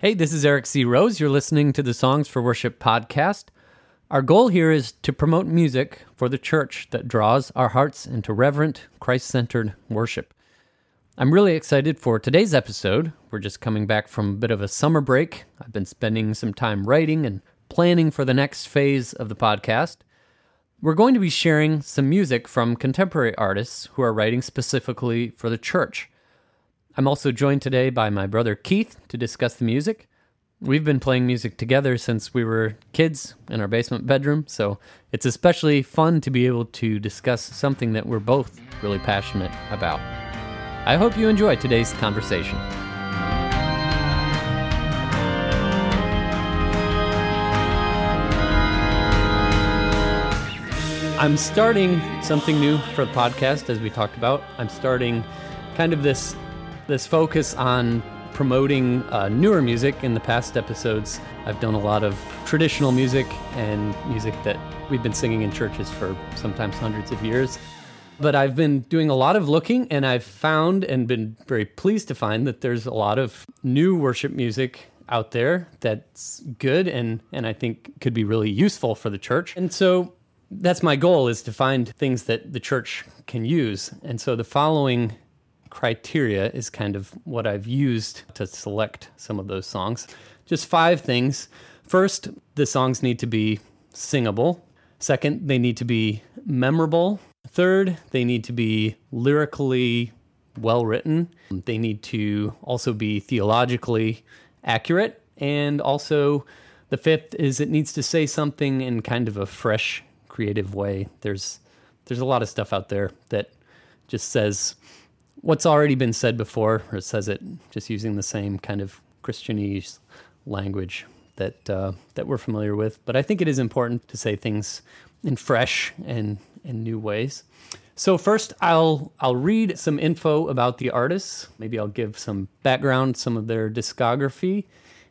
Hey, this is Eric C. Rose. You're listening to the Songs for Worship podcast. Our goal here is to promote music for the church that draws our hearts into reverent, Christ centered worship. I'm really excited for today's episode. We're just coming back from a bit of a summer break. I've been spending some time writing and planning for the next phase of the podcast. We're going to be sharing some music from contemporary artists who are writing specifically for the church. I'm also joined today by my brother Keith to discuss the music. We've been playing music together since we were kids in our basement bedroom, so it's especially fun to be able to discuss something that we're both really passionate about. I hope you enjoy today's conversation. I'm starting something new for the podcast, as we talked about. I'm starting kind of this this focus on promoting uh, newer music in the past episodes. I've done a lot of traditional music and music that we've been singing in churches for sometimes hundreds of years. But I've been doing a lot of looking and I've found and been very pleased to find that there's a lot of new worship music out there that's good and, and I think could be really useful for the church. And so that's my goal is to find things that the church can use. And so the following criteria is kind of what I've used to select some of those songs. Just five things. First, the songs need to be singable. Second, they need to be memorable. Third, they need to be lyrically well written. They need to also be theologically accurate. And also, the fifth is it needs to say something in kind of a fresh, creative way. There's there's a lot of stuff out there that just says what's already been said before, or says it just using the same kind of Christianese language that uh, that we're familiar with. But I think it is important to say things in fresh and and new ways. So first, I'll I'll read some info about the artists. Maybe I'll give some background, some of their discography,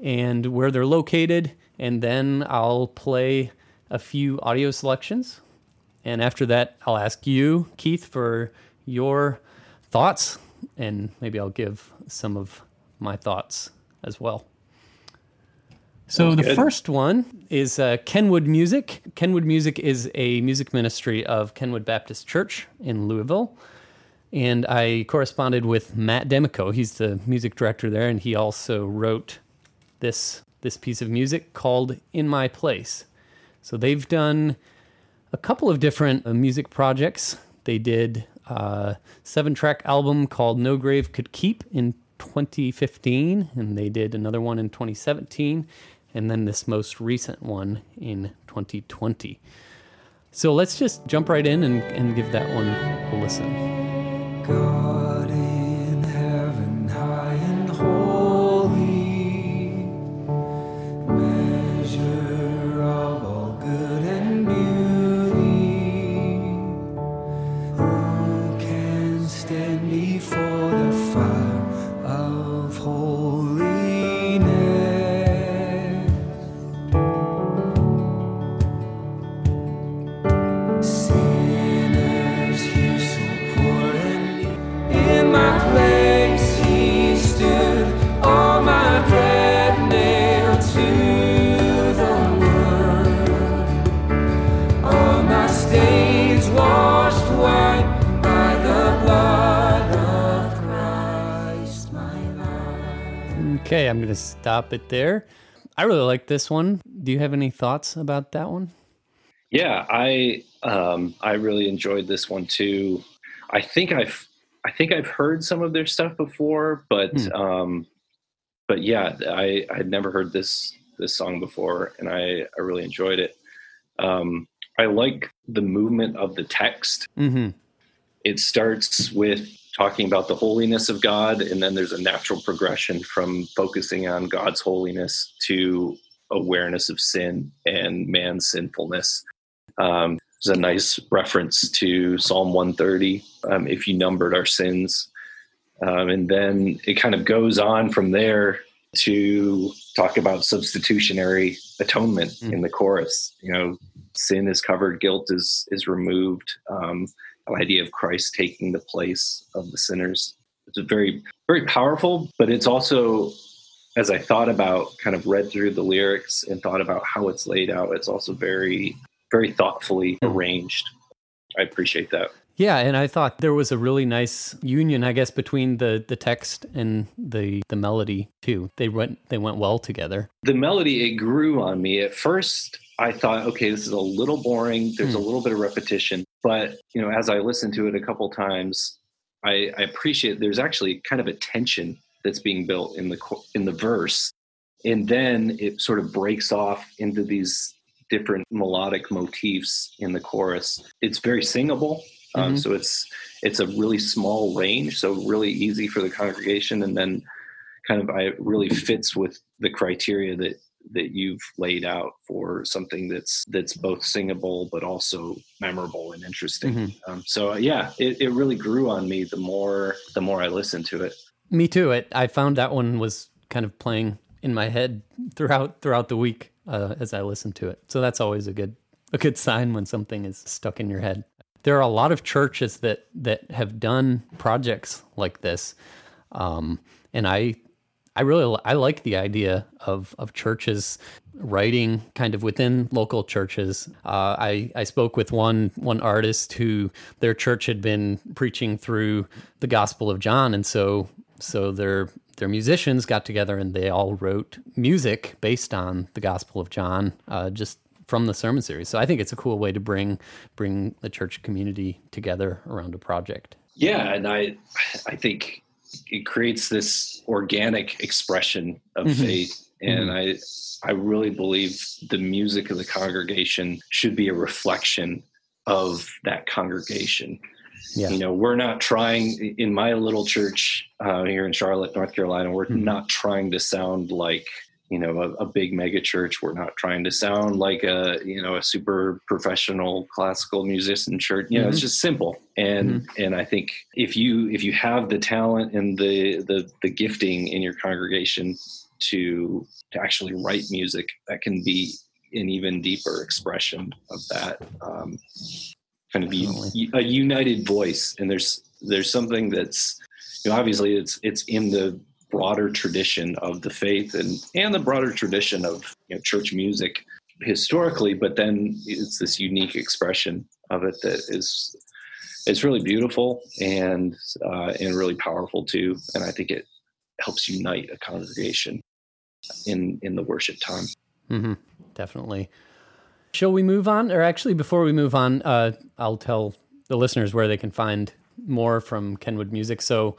and where they're located, and then I'll play a few audio selections. And after that, I'll ask you, Keith, for your thoughts, and maybe I'll give some of my thoughts as well. So the first one is uh, Kenwood Music. Kenwood Music is a music ministry of Kenwood Baptist Church in Louisville. And I corresponded with Matt Damico. He's the music director there, and he also wrote this this piece of music called "In My Place." So they've done a couple of different uh, music projects. They did uh, seven track album called No Grave Could Keep in 2015, and they did another one in 2017, and then this most recent one in 2020. So let's just jump right in and, and give that one a listen. God Okay, I'm gonna stop it there. I really like this one. Do you have any thoughts about that one? Yeah, I um, I really enjoyed this one too. I think I've I think I've heard some of their stuff before, but Hmm. um, but yeah, I I'd never heard this this song before, and I I really enjoyed it. Um, I like the movement of the text. Mm-hmm. It starts with talking about the holiness of God, and then there's a natural progression from focusing on God's holiness to awareness of sin and man's sinfulness. Um, there's a nice reference to Psalm 130. Um, if you numbered our sins, um, and then it kind of goes on from there to talk about substitutionary atonement Mm. in the chorus. You know, sin is covered, guilt is is removed. Um, idea of Christ taking the place of the sinners. It's a very very powerful, but it's also as I thought about kind of read through the lyrics and thought about how it's laid out, it's also very, very thoughtfully arranged. I appreciate that. Yeah, and I thought there was a really nice union, I guess, between the the text and the the melody too. They went they went well together. The melody, it grew on me. At first, I thought, okay, this is a little boring. There's a Hmm. little bit of repetition. But, you know, as I listened to it a couple times, I, I appreciate there's actually kind of a tension that's being built in the in the verse. And then it sort of breaks off into these different melodic motifs in the chorus. It's very singable. Um, Mhm. so it's it's a really small range, so really easy for the congregation, and then kind of I really fits with the criteria that that you've laid out for something that's that's both singable but also memorable and interesting. Mhm. Um, so uh, yeah, it, it really grew on me the more the more I listened to it. Me too. It I found that one was kind of playing in my head throughout throughout the week uh, as I listened to it. So that's always a good a good sign when something is stuck in your head. There are a lot of churches that that have done projects like this, um, and I I really I like the idea of of churches writing kind of within local churches. Uh, I I spoke with one one artist who their church had been preaching through the Gospel of John, and so so their their musicians got together and they all wrote music based on the Gospel of John, uh, just from the sermon series. So I think it's a cool way to bring bring the church community together around a project. Yeah, and I I think it creates this organic expression of Mhm. faith, and I I really believe the music of the congregation should be a reflection of that congregation. Yeah. You know, we're not trying in my little church uh, here in Charlotte, North Carolina. We're Mhm. not trying to sound like you know a, a big mega church. We're not trying to sound like a you know a super professional classical musician church. You know, it's Mhm. just simple. And and I think if you if you have the talent and the the the gifting in your congregation to to actually write music, that can be an even deeper expression of that. Um, kind of be a united voice and there's there's something that's you know obviously it's it's in the broader tradition of the faith and and the broader tradition of you know church music historically but then it's this unique expression of it that is it's really beautiful and uh, and really powerful too and i think it helps unite a congregation in in the worship time hmm Definitely. Shall we move on? Or actually, before we move on, uh, I'll tell the listeners where they can find more from Kenwood Music. So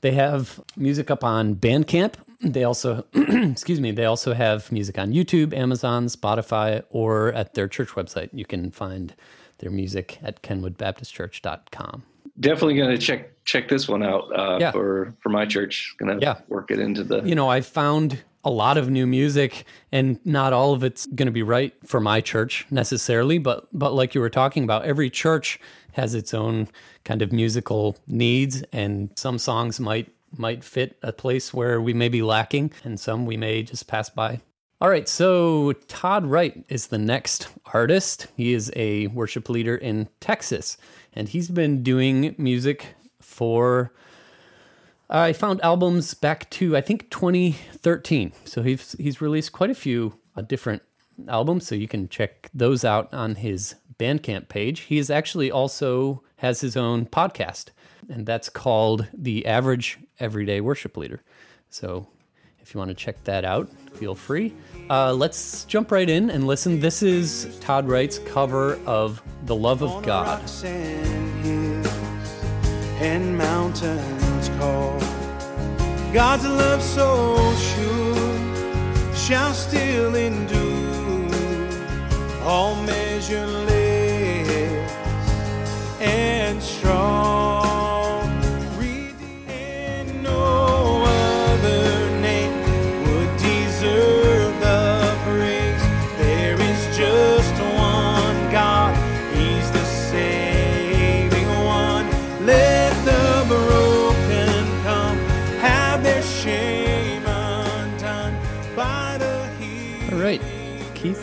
they have music up on Bandcamp. They also, excuse me, they also have music on YouTube, Amazon, Spotify, or at their church website. You can find their music at kenwoodbaptistchurch.com. definitely going to check check this one out uh, Yeah. for for my church going to Yeah. work it into the you know, I found a lot of new music and not all of it's going to be right for my church necessarily, but but like you were talking about, every church has its own kind of musical needs and some songs might might fit a place where we may be lacking and some we may just pass by. All right, so Todd Wright is the next artist. He is a worship leader in Texas and he's been doing music for I found albums back to I think 2013. So he's he's released quite a few uh, different albums, so you can check those out on his Bandcamp page. He is actually also has his own podcast, and that's called The Average Everyday Worship Leader. So if you want to check that out, feel free. Uh, let's jump right in and listen. This is Todd Wright's cover of "The Love of God." And mountains call. God's love so sure shall still endure. All measureless and strong.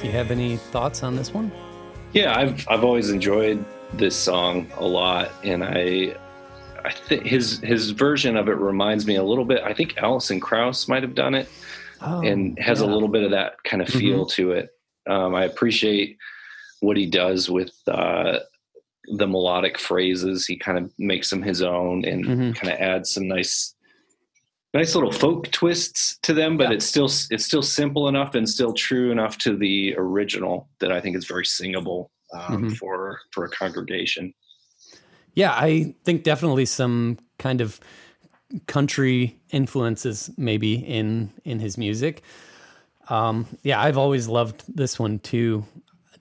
You have any thoughts on this one? Yeah, I've I've always enjoyed this song a lot, and I I think his his version of it reminds me a little bit. I think Alison Krauss might have done it. Oh, and has a little bit of that kind of feel to it. Um, I appreciate what he does with uh, the melodic phrases. He kind of makes them his own and Mhm. kind of adds some nice, nice little folk twists to them. But Yeah. it's still it's still simple enough and still true enough to the original that I think is very singable um, Mhm. for for a congregation. Yeah, I think definitely some kind of country influences maybe in in his music. Um, yeah, I've always loved this one too.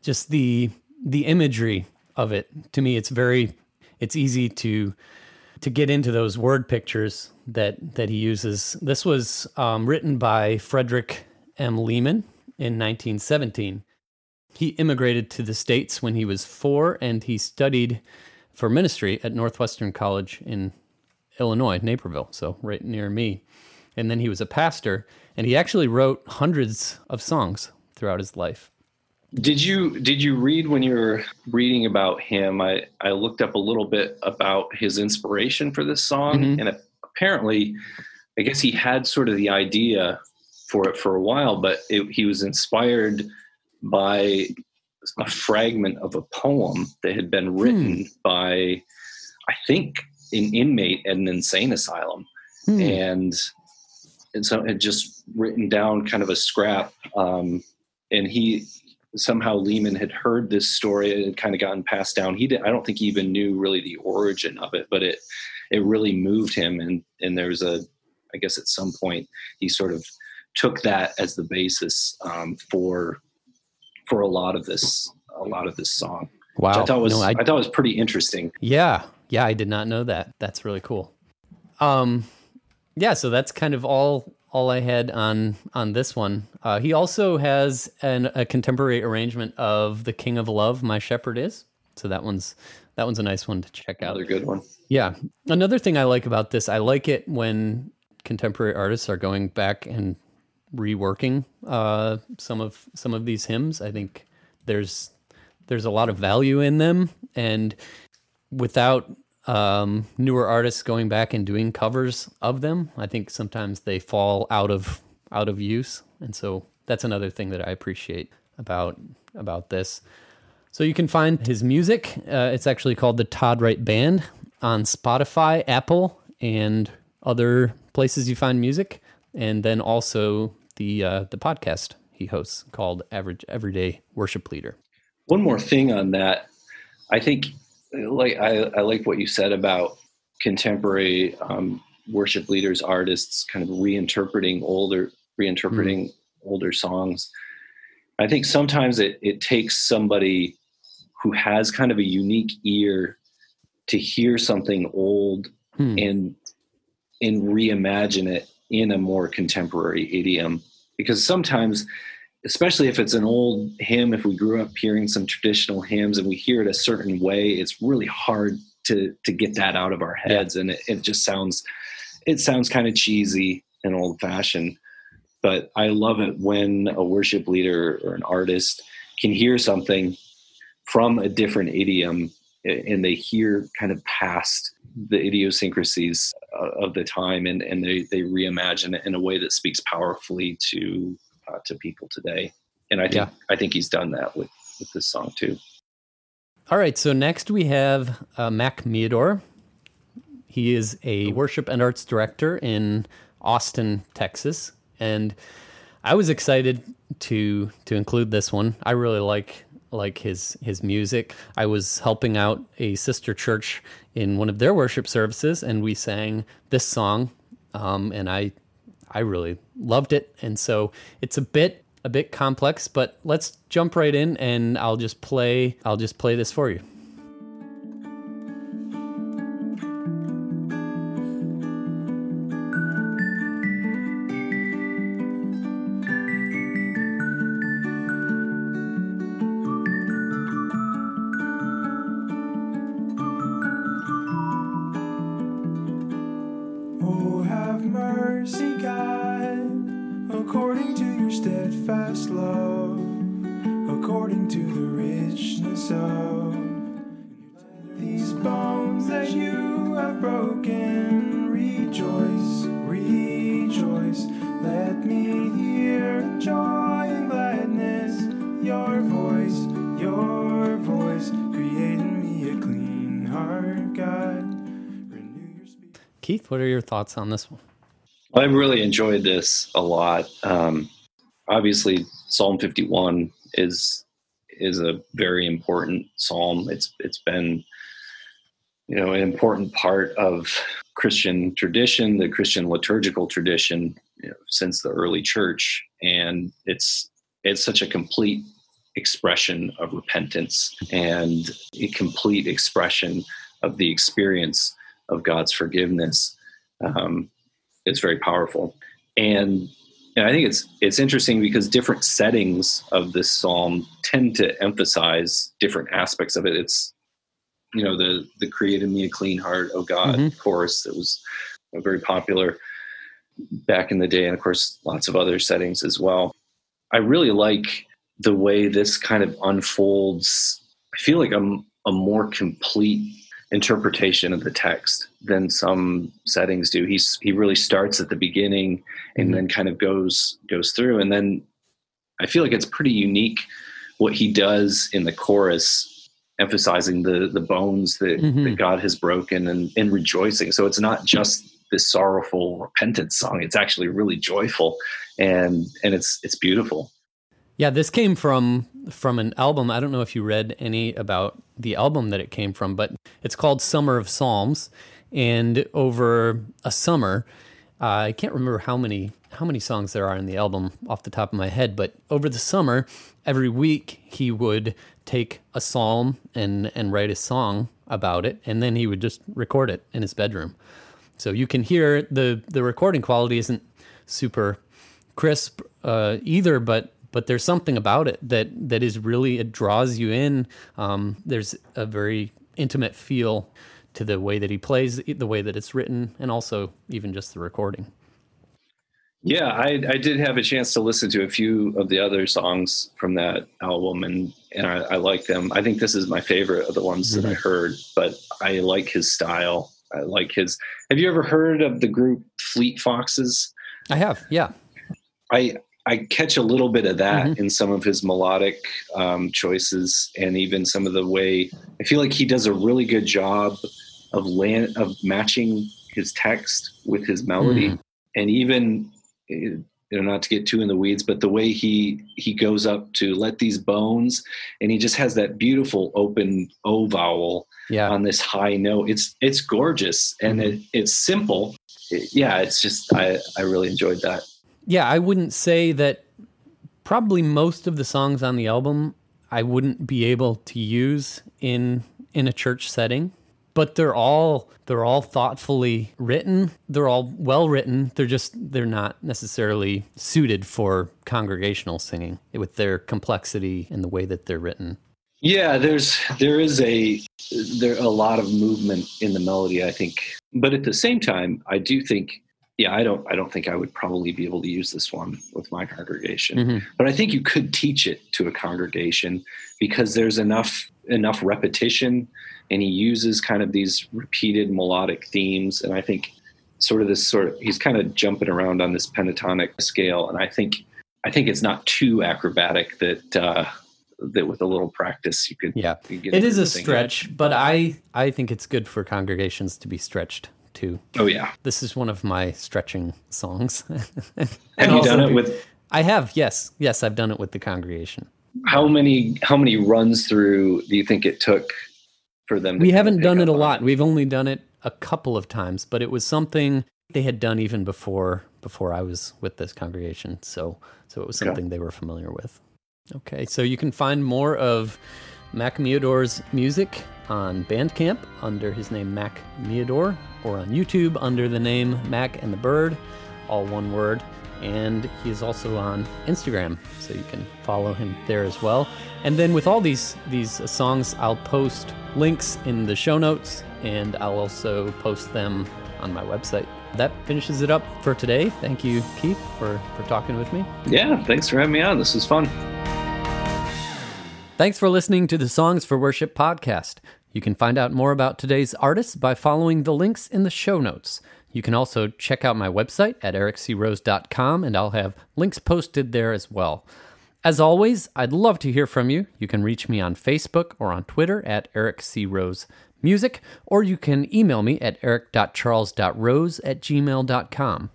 Just the the imagery of it. To me, it's very it's easy to to get into those word pictures that that he uses. This was um, written by Frederick M. Lehman in 1917. He immigrated to the states when he was four, and he studied for ministry at Northwestern College in Illinois, Naperville, so right near me. And then he was a pastor, and he actually wrote hundreds of songs throughout his life. Did you did you read when you were reading about him? I I looked up a little bit about his inspiration for this song, Mhm. and apparently, I guess he had sort of the idea for it for a while, but it, he was inspired by a fragment of a poem that had been written by, I think, an inmate at an insane asylum Hmm. and and so had just written down kind of a scrap um, and he somehow lehman had heard this story it had kind of gotten passed down he did i don't think he even knew really the origin of it but it it really moved him and and there was a i guess at some point he sort of took that as the basis um, for for a lot of this a lot of this song wow. which i thought was No, I- I thought was pretty interesting Yeah, yeah, I did not know that. That's really cool. Um, yeah, so that's kind of all all I had on on this one. Uh, he also has an, a contemporary arrangement of "The King of Love, My Shepherd Is." So that one's that one's a nice one to check out. another good one Yeah, another thing I like about this, I like it when contemporary artists are going back and reworking uh, some of some of these hymns. I think there's there's a lot of value in them, and without um, newer artists going back and doing covers of them, I think sometimes they fall out of out of use, and so that's another thing that I appreciate about about this. So you can find his music. Uh, it's actually called the Todd Wright Band on Spotify, Apple, and other places you find music, and then also the uh, the podcast he hosts called Average Everyday Worship Leader. one more thing on that i think like i, I like what you said about contemporary um, worship leaders artists kind of reinterpreting older reinterpreting older songs. I think sometimes it, it takes somebody who has kind of a unique ear to hear something old Hmm. and and reimagine it in a more contemporary idiom. Because sometimes especially if it's an old hymn if we grew up hearing some traditional hymns and we hear it a certain way it's really hard to to get that out of our heads. And it, it just sounds it sounds kind of cheesy and old fashioned but i love it when a worship leader or an artist can hear something from a different idiom and they hear kind of past the idiosyncrasies uh, of the time and, and they, they reimagine it in a way that speaks powerfully to uh, to people today and i think Yeah. i think he's done that with with this song too All right, so next we have uh, Mac Meador. He is a worship and arts director in Austin, Texas, and I was excited to to include this one. I really like like his his music. I was helping out a sister church in one of their worship services, and we sang this song, um, and I I really loved it. And so it's a bit a bit complex, but let's jump right in and I'll just play I'll just play this for you. Keith, what are your thoughts on this one? I really enjoyed this a lot. Um, obviously, Psalm 51 is is a very important psalm. It's it's been you know an important part of Christian tradition, the Christian liturgical tradition you know, since the early church, and it's it's such a complete expression of repentance and a complete expression of the experience of God's forgiveness. Um, it's very powerful, and, and I think it's it's interesting because different settings of this psalm tend to emphasize different aspects of it. It's you know the the created me a clean heart, oh God, Mhm. of course, that was very popular back in the day, and of course, lots of other settings as well. I really like the way this kind of unfolds. I feel like I'm a more complete interpretation of the text than some settings do. He's he really starts at the beginning and Mhm. then kind of goes goes through, and then I feel like it's pretty unique what he does in the chorus, emphasizing the the bones that, Mhm. that God has broken and, and rejoicing. So it's not just this sorrowful repentance song; it's actually really joyful, and and it's it's beautiful. Yeah, this came from from an album. I don't know if you read any about the album that it came from, but it's called Summer of Psalms. And over a summer, uh, I can't remember how many how many songs there are in the album off the top of my head, but over the summer, every week he would take a psalm and and write a song about it, and then he would just record it in his bedroom. So you can hear the the recording quality isn't super crisp uh, either, but but there's something about it that that is really it draws you in. Um, there's a very intimate feel to the way that he plays, the way that it's written, and also even just the recording. Yeah, I, I did have a chance to listen to a few of the other songs from that album, and and I, I like them. I think this is my favorite of the ones that I heard, but I like his style. I like his. Have you ever heard of the group Fleet Foxes? I have, yeah, I I catch a little bit of that Mhm. in some of his melodic um, choices, and even some of the way I feel like he does a really good job of land of matching his text with his melody, Mhm. and even eh, you know not to get too in the weeds, but the way he he goes up to let these bones, and he just has that beautiful open o vowel yeah. on this high note. It's it's gorgeous and it, it's simple. It- yeah, it's just I I really enjoyed that. Yeah, I wouldn't say that probably most of the songs on the album I wouldn't be able to use in in a church setting, but they're all they're all thoughtfully written. They're all well written. They're just they're not necessarily suited for congregational singing with their complexity and the way that they're written. Yeah, there's there is a there a lot of movement in the melody, I think. But at the same time, I do think yeah, I don't I don't think I would probably be able to use this one with my congregation. Mhm. But I think you could teach it to a congregation because there's enough enough repetition and he uses kind of these repeated melodic themes and I think sort of this sort of he's kind of jumping around on this pentatonic scale and I think I think it's not too acrobatic that uh that with a little practice you could Yeah. you get It is a singing. stretch, but I I think it's good for congregations to be stretched too. Oh yeah. This is one of my stretching songs. Have you done it with I have, yes, yes, I've done it with the congregation. how many how many runs through do you think it took for them to We haven't done it a lot. We've only done it a couple of times, but it was something they had done even before before I was with this congregation. So so it was something they were familiar with. Okay, so you can find more of Mac Meador's music on Bandcamp under his name Mac Meador, or on YouTube under the name Mac and the Bird, all one word. And he's also on Instagram, so you can follow him there as well. And then with all these these songs, I'll post links in the show notes, and I'll also post them on my website. That finishes it up for today. Thank you, Keith, for for talking with me. Yeah, thanks for having me on. This was fun. Thanks for listening to the Songs for Worship podcast. You can find out more about today's artists by following the links in the show notes. You can also check out my website at ericcrose.com, and I'll have links posted there as well. As always, I'd love to hear from you. You can reach me on Facebook or on Twitter at ericcrosemusic, or you can email me at eric.charles.rose at gmail.com.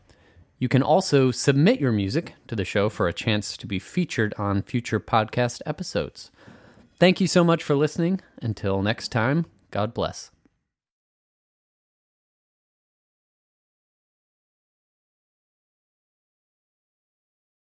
You can also submit your music to the show for a chance to be featured on future podcast episodes. Thank you so much for listening. Until next time, God bless.